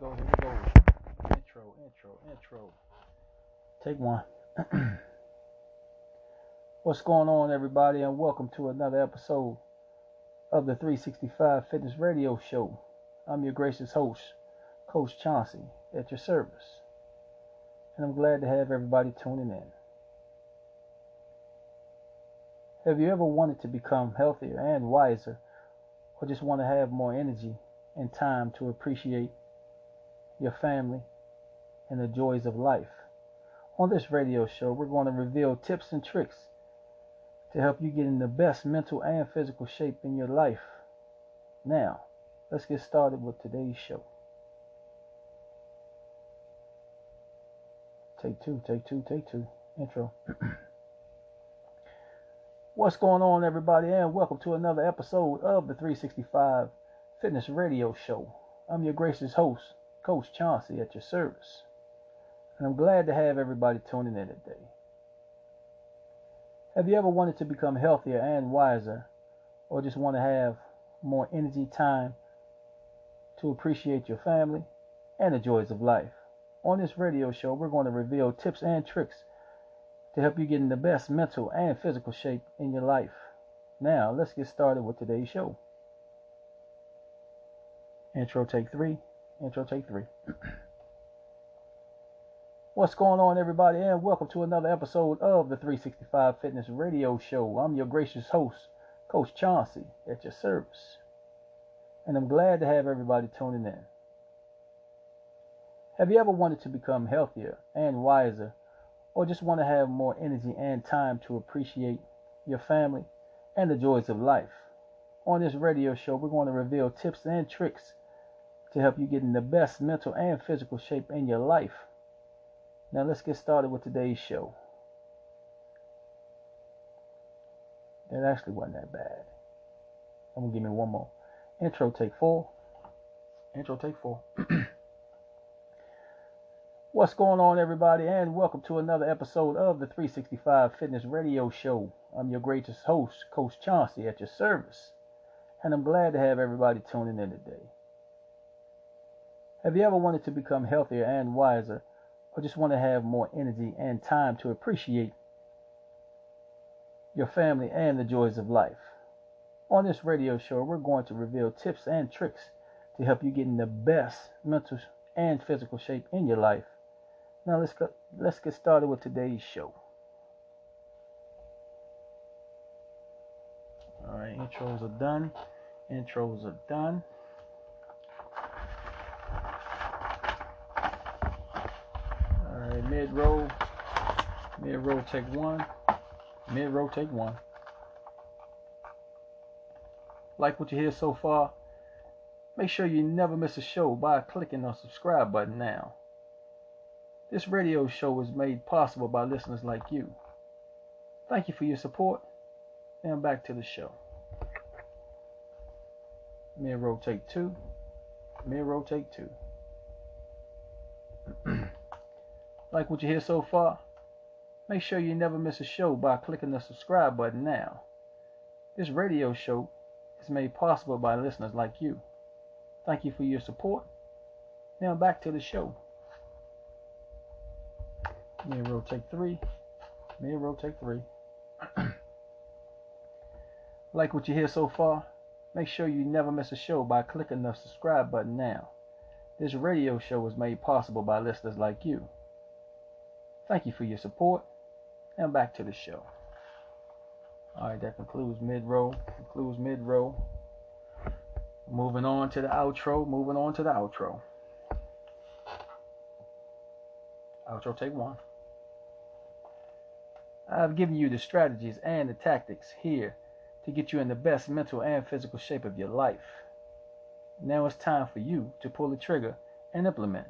go, here we go. Intro, intro, intro. Take one. What's going on, everybody, and welcome to another episode of the 365 Fitness Radio Show. I'm your gracious host, Coach Chauncey, at your service. And I'm glad to have everybody tuning in. Have you ever wanted to become healthier and wiser, or just want to have more energy and time to appreciate your family and the joys of life? On this radio show, we're going to reveal tips and tricks to help you get in the best mental and physical shape in your life. Now, let's get started with today's show. Take two, take two, take two. Intro. What's going on, everybody, and welcome to another episode of the 365 Fitness Radio Show. I'm your gracious host, Coach Chauncey, at your service. And I'm glad to have everybody tuning in today. Have you ever wanted to become healthier and wiser, or just want to have more energy, time to appreciate your family and the joys of life? On this radio show, we're going to reveal tips and tricks to help you get in the best mental and physical shape in your life. Now, let's get started with today's show. Intro take three. Intro take three. What's going on, everybody, and welcome to another episode of the 365 Fitness Radio Show. I'm your gracious host, Coach Chauncey, at your service. And I'm glad to have everybody tuning in. Have you ever wanted to become healthier and wiser, or just want to have more energy and time to appreciate your family and the joys of life? On this radio show, we're going to reveal tips and tricks to help you get in the best mental and physical shape in your life. Now let's get started with today's show. That actually wasn't that bad. I'm gonna give me one more. Intro take four. Intro take four. What's going on, everybody, and welcome to another episode of the 365 Fitness Radio Show. I'm your greatest host, Coach Chauncey, at your service, and I'm glad to have everybody tuning in today. Have you ever wanted to become healthier and wiser, or just want to have more energy and time to appreciate your family and the joys of life? On this radio show, we're going to reveal tips and tricks to help you get in the best mental and physical shape in your life. Now let's go, let's get started with today's show. All right, intros are done. Intros are done. All right, mid roll, mid roll, take one. Mid roll, take one. Like what you hear so far? Make sure you never miss a show by clicking the subscribe button now. This radio show is made possible by listeners like you. Thank you for your support. And back to the show. Mid roll take two. Mid roll take two. like what you hear so far? Make sure you never miss a show by clicking the subscribe button now. This radio show is made possible by listeners like you. Thank you for your support. Now back to the show. Mid rotate three. Mid rotate three. like what you hear so far? Make sure you never miss a show by clicking the subscribe button now. This radio show is made possible by listeners like you. Thank you for your support. Now back to the show. Alright, that concludes mid row. Concludes mid row. Moving on to the outro. Moving on to the outro. Outro take one. I've given you the strategies and the tactics here to get you in the best mental and physical shape of your life. Now it's time for you to pull the trigger and implement.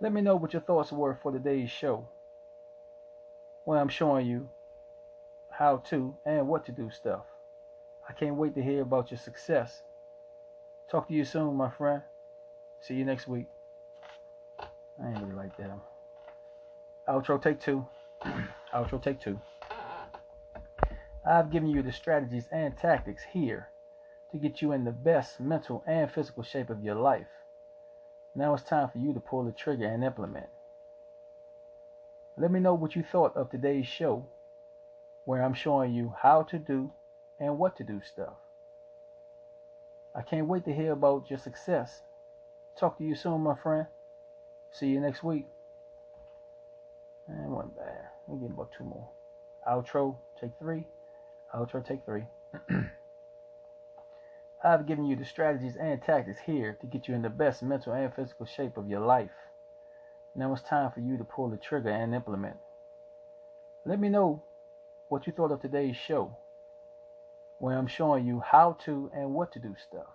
Let me know what your thoughts were for today's show, where I'm showing you how to and what to do stuff. I can't wait to hear about your success. Talk to you soon, my friend. See you next week. I ain't really like that. Outro take two. Outro take two. I've given you the strategies and tactics here to get you in the best mental and physical shape of your life. Now it's time for you to pull the trigger and implement. Let me know what you thought of today's show, where I'm showing you how to do and what to do stuff. I can't wait to hear about your success. Talk to you soon, my friend. See you next week. And one bad. We get about two more. Outro, take three. Outro, take three. I've given you the strategies and tactics here to get you in the best mental and physical shape of your life. Now it's time for you to pull the trigger and implement. Let me know what you thought of today's show, where I'm showing you how to and what to do stuff.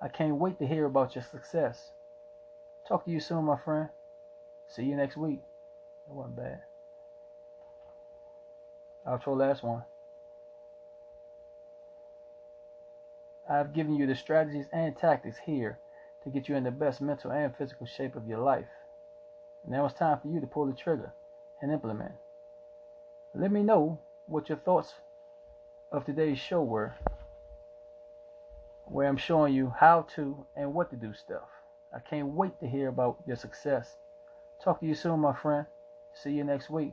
I can't wait to hear about your success. Talk to you soon, my friend. See you next week. That wasn't bad. Outro last one. I've given you the strategies and tactics here to get you in the best mental and physical shape of your life. Now it's time for you to pull the trigger and implement. Let me know what your thoughts of today's show were, where I'm showing you how to and what to do stuff. I can't wait to hear about your success. Talk to you soon, my friend. See you next week.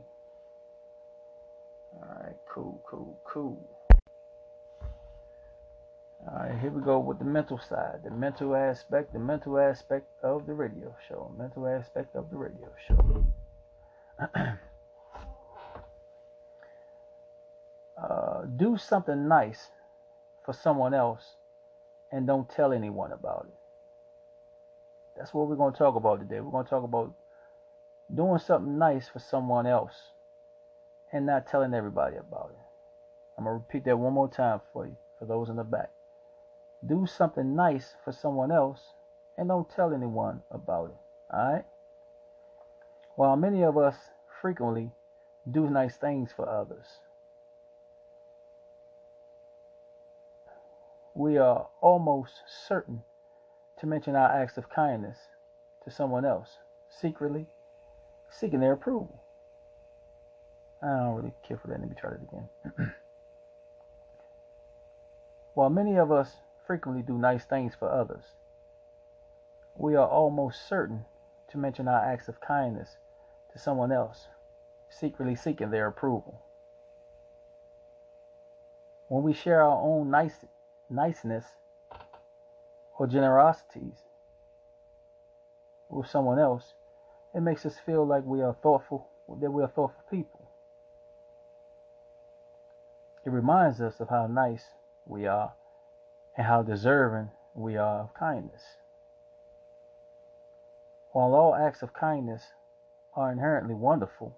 All right, cool, cool, cool. All right, here we go with the mental side, the mental aspect, the mental aspect of the radio show, mental aspect of the radio show. uh, do something nice for someone else and don't tell anyone about it. That's what we're going to talk about today. We're going to talk about doing something nice for someone else and not telling everybody about it. I'm going to repeat that one more time for you, for those in the back do something nice for someone else and don't tell anyone about it. Alright? While many of us frequently do nice things for others, we are almost certain to mention our acts of kindness to someone else, secretly seeking their approval. I don't really care for that. Let me try it again. While many of us frequently do nice things for others. We are almost certain to mention our acts of kindness to someone else, secretly seeking their approval. When we share our own nice, niceness or generosities with someone else, it makes us feel like we are thoughtful, that we are thoughtful people. It reminds us of how nice we are and how deserving we are of kindness. While all acts of kindness are inherently wonderful,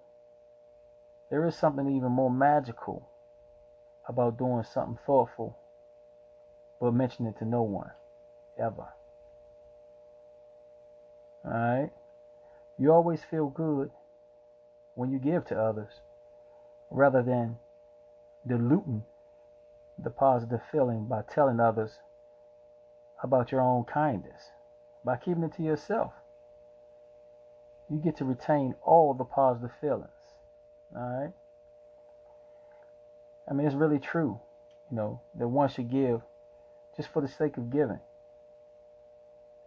there is something even more magical about doing something thoughtful but mentioning it to no one ever. Alright? You always feel good when you give to others rather than diluting the positive feeling by telling others about your own kindness, by keeping it to yourself. You get to retain all the positive feelings. All right? I mean, it's really true, you know, that one should give just for the sake of giving,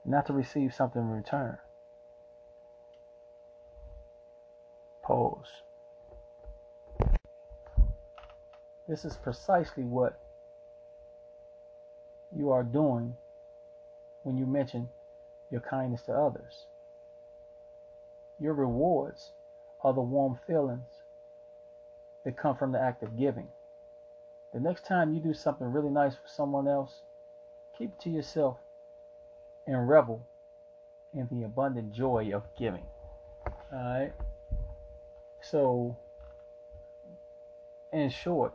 not to receive something in return. Pause. This is precisely what you are doing when you mention your kindness to others. Your rewards are the warm feelings that come from the act of giving. The next time you do something really nice for someone else, keep it to yourself and revel in the abundant joy of giving. Alright? So, in short,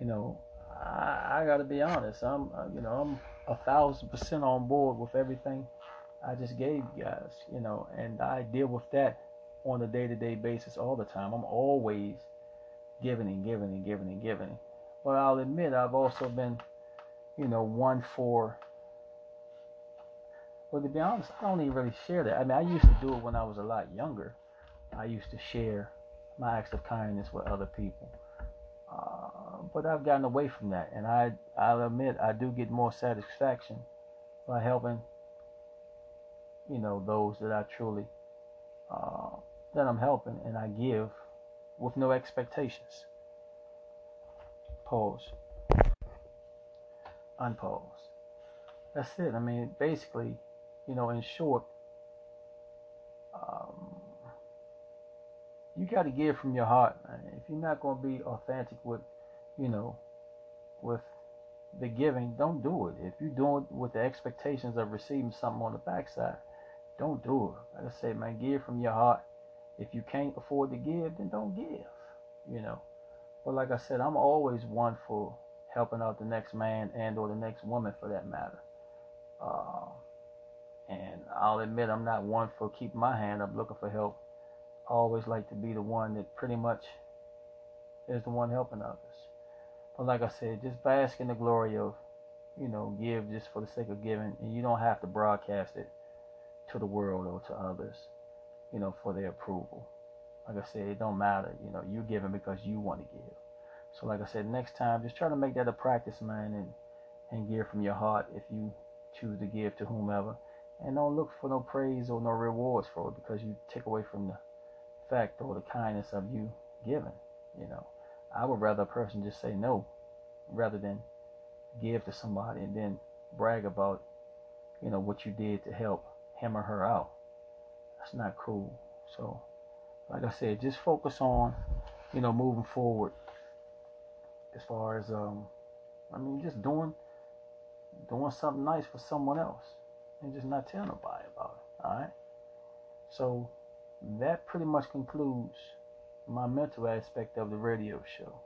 you know, I, I got to be honest. I'm, uh, you know, I'm a thousand percent on board with everything I just gave you guys. You know, and I deal with that on a day-to-day basis all the time. I'm always giving and giving and giving and giving. But I'll admit I've also been, you know, one for. Well, to be honest, I don't even really share that. I mean, I used to do it when I was a lot younger. I used to share my acts of kindness with other people. But I've gotten away from that, and I I'll admit I do get more satisfaction by helping you know, those that I truly uh, that I'm helping, and I give with no expectations. Pause. Unpause. That's it. I mean, basically, you know, in short, um, you got to give from your heart. If you're not going to be authentic with, you know, with the giving, don't do it. If you're doing it with the expectations of receiving something on the backside, don't do it. Like I say, man, give from your heart. If you can't afford to give, then don't give. You know. But like I said, I'm always one for helping out the next man and or the next woman for that matter. Uh, and I'll admit I'm not one for keeping my hand up looking for help. I always like to be the one that pretty much is the one helping others. But like I said, just bask in the glory of, you know, give just for the sake of giving, and you don't have to broadcast it to the world or to others, you know, for their approval. Like I said, it don't matter. You know, you're giving because you want to give. So like I said, next time, just try to make that a practice, man, and and give from your heart if you choose to give to whomever. And don't look for no praise or no rewards for it because you take away from the fact or the kindness of you giving. You know, I would rather a person just say no rather than give to somebody and then brag about, you know, what you did to help him or her out. That's not cool. So, like I said, just focus on, you know, moving forward as far as um I mean just doing doing something nice for someone else and just not telling nobody about it. Alright? So that pretty much concludes my mental aspect of the radio show.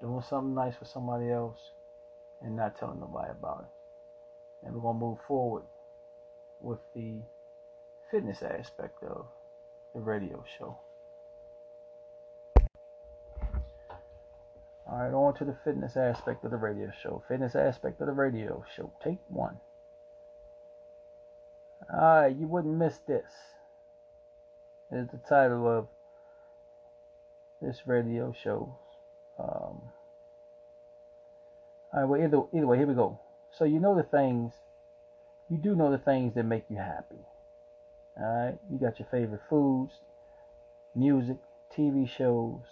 Doing something nice for somebody else and not telling nobody about it. And we're gonna move forward with the fitness aspect of the radio show. All right, on to the fitness aspect of the radio show. Fitness aspect of the radio show. Take one. All right, you wouldn't miss this. Is the title of this radio show. Um, all right, well, either, either way, here we go. So you know the things, you do know the things that make you happy. All right, you got your favorite foods, music, TV shows,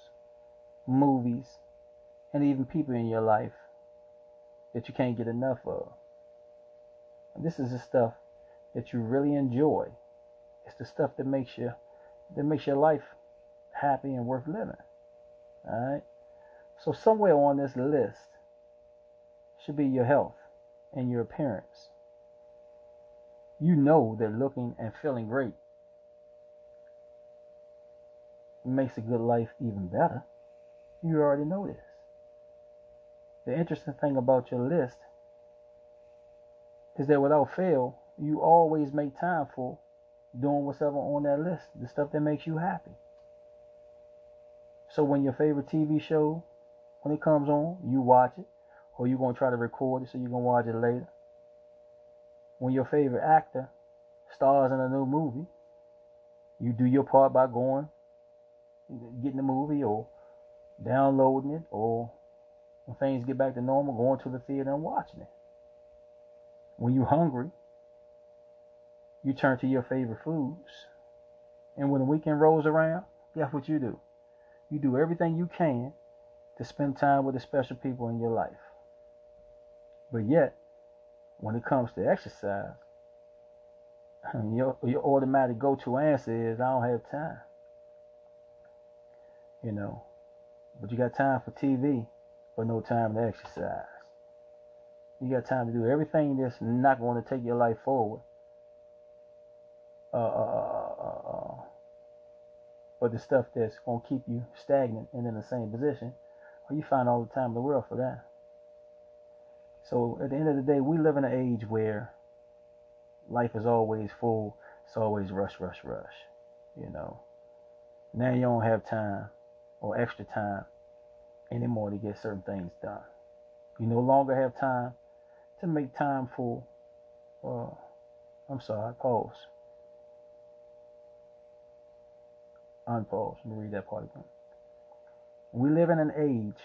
movies, and even people in your life that you can't get enough of. And this is the stuff that you really enjoy. It's the stuff that makes you that makes your life happy and worth living. Alright? So somewhere on this list should be your health and your appearance. You know that looking and feeling great makes a good life even better. You already know this. The interesting thing about your list is that without fail, you always make time for doing whatever on that list, the stuff that makes you happy. So when your favorite TV show, when it comes on, you watch it, or you're gonna try to record it so you can watch it later. When your favorite actor stars in a new movie, you do your part by going, getting the movie, or downloading it, or when things get back to normal, going to the theater and watching it. When you're hungry, you turn to your favorite foods. And when the weekend rolls around, guess what you do? You do everything you can to spend time with the special people in your life. But yet, when it comes to exercise, your, your automatic go to answer is, I don't have time. You know, but you got time for TV but no time to exercise. You got time to do everything that's not going to take your life forward. Uh, uh, uh, but the stuff that's going to keep you stagnant and in the same position, well, you find all the time in the world for that. So at the end of the day, we live in an age where life is always full. It's always rush, rush, rush. You know. Now you don't have time or extra time anymore to get certain things done. You no longer have time to make time for, uh, I'm sorry, pause. Unpause. Let me read that part again. We live in an age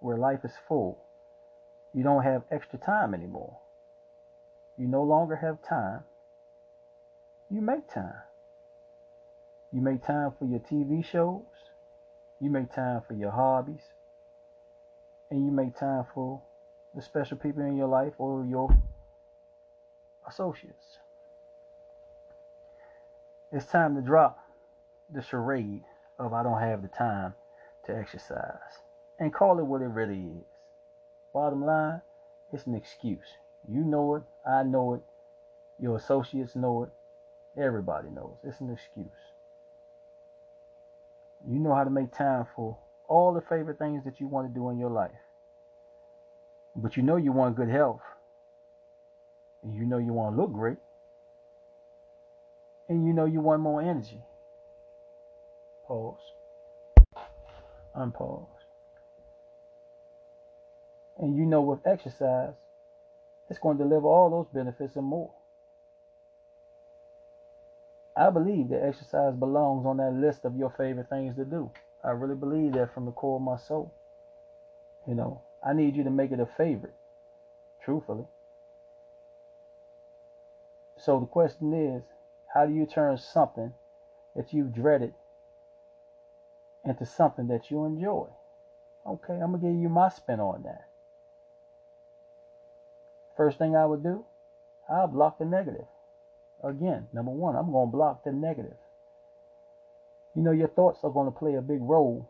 where life is full. You don't have extra time anymore. You no longer have time you make time. You make time for your TV shows. You make time for your hobbies. And you make time for the special people in your life or your associates. It's time to drop the charade of I don't have the time to exercise and call it what it really is. Bottom line, it's an excuse. You know it, I know it, your associates know it, everybody knows. It's an excuse. You know how to make time for all the favorite things that you want to do in your life. But you know you want good health. And you know you want to look great. And you know you want more energy. Pause. Unpause. And you know with exercise, it's going to deliver all those benefits and more. I believe that exercise belongs on that list of your favorite things to do. I really believe that from the core of my soul. You know, I need you to make it a favorite, truthfully. So the question is, how do you turn something that you've dreaded into something that you enjoy? Okay, I'm going to give you my spin on that. First thing I would do, I'll block the negative. Again, number one, I'm going to block the negative. You know, your thoughts are going to play a big role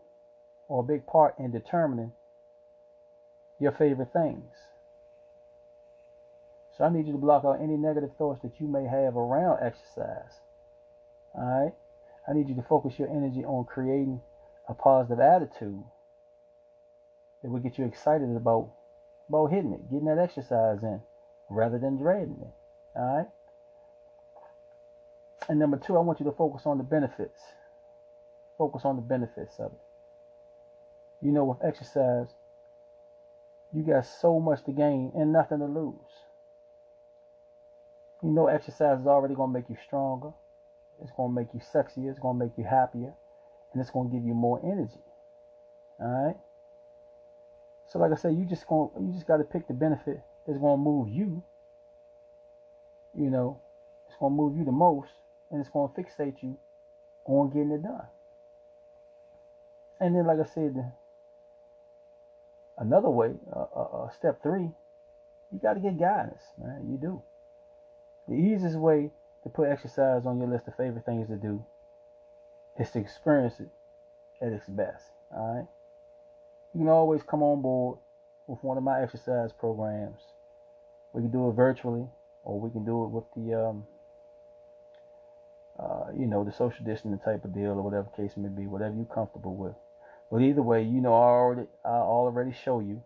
or a big part in determining your favorite things. So I need you to block out any negative thoughts that you may have around exercise. All right? I need you to focus your energy on creating a positive attitude that will get you excited about about hitting it, getting that exercise in, rather than dreading it. All right? And number two, I want you to focus on the benefits. Focus on the benefits of it. You know, with exercise, you got so much to gain and nothing to lose. You know, exercise is already going to make you stronger. It's going to make you sexier. It's going to make you happier. And it's going to give you more energy. All right? So, like I said, you just going you just got to pick the benefit that's going to move you. You know, it's going to move you the most, and it's going to fixate you on getting it done. And then, like I said, another way, uh, uh, uh, step three, you got to get guidance, man. You do. The easiest way to put exercise on your list of favorite things to do is to experience it at its best. All right. You can always come on board with one of my exercise programs. We can do it virtually, or we can do it with the, um, uh, you know, the social distancing type of deal, or whatever case may be, whatever you're comfortable with. But either way, you know, I already I already show you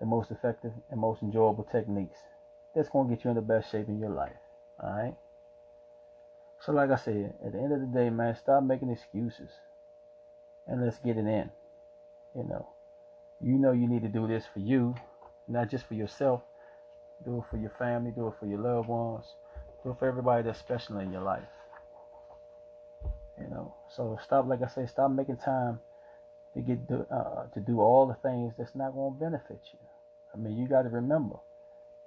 the most effective and most enjoyable techniques that's going to get you in the best shape in your life. All right. So, like I said, at the end of the day, man, stop making excuses and let's get it in. You know, you know you need to do this for you, not just for yourself. Do it for your family. Do it for your loved ones. Do it for everybody that's special in your life. You know, so stop. Like I say, stop making time to get uh, to do all the things that's not going to benefit you. I mean, you got to remember,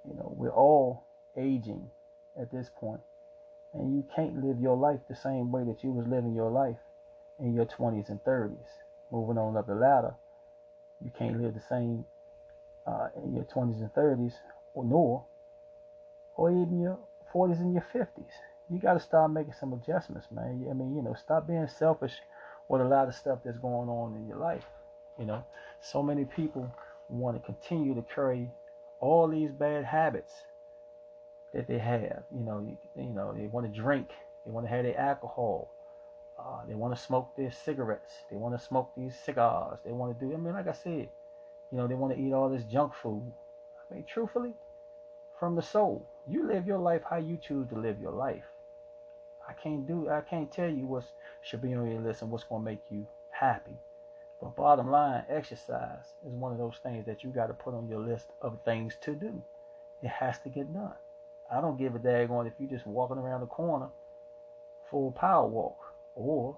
you know, we're all aging at this point, and you can't live your life the same way that you was living your life in your 20s and 30s. Moving on up the ladder, you can't live the same uh, in your 20s and 30s, or nor, or even your 40s and your 50s. You got to start making some adjustments, man. I mean, you know, stop being selfish with a lot of stuff that's going on in your life. You know, so many people want to continue to carry all these bad habits that they have. You know, you, you know, they want to drink, they want to have their alcohol, uh, they want to smoke their cigarettes, they want to smoke these cigars, they want to do. I mean, like I said, you know, they want to eat all this junk food. I mean, truthfully, from the soul, you live your life how you choose to live your life. I can't do I can't tell you what should be on your list and what's gonna make you happy. But bottom line, exercise is one of those things that you got to put on your list of things to do. It has to get done. I don't give a daggone if you're just walking around the corner a power walk or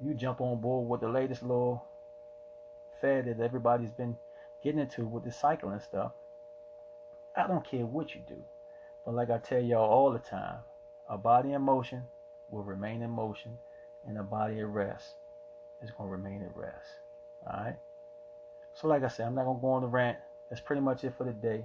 you jump on board with the latest little fad that everybody's been getting into with the cycling stuff. I don't care what you do. But like I tell y'all all the time, a body in motion will remain in motion and a body at rest is going to remain at rest. All right. So, like I said, I'm not going to go on the rant. That's pretty much it for the day.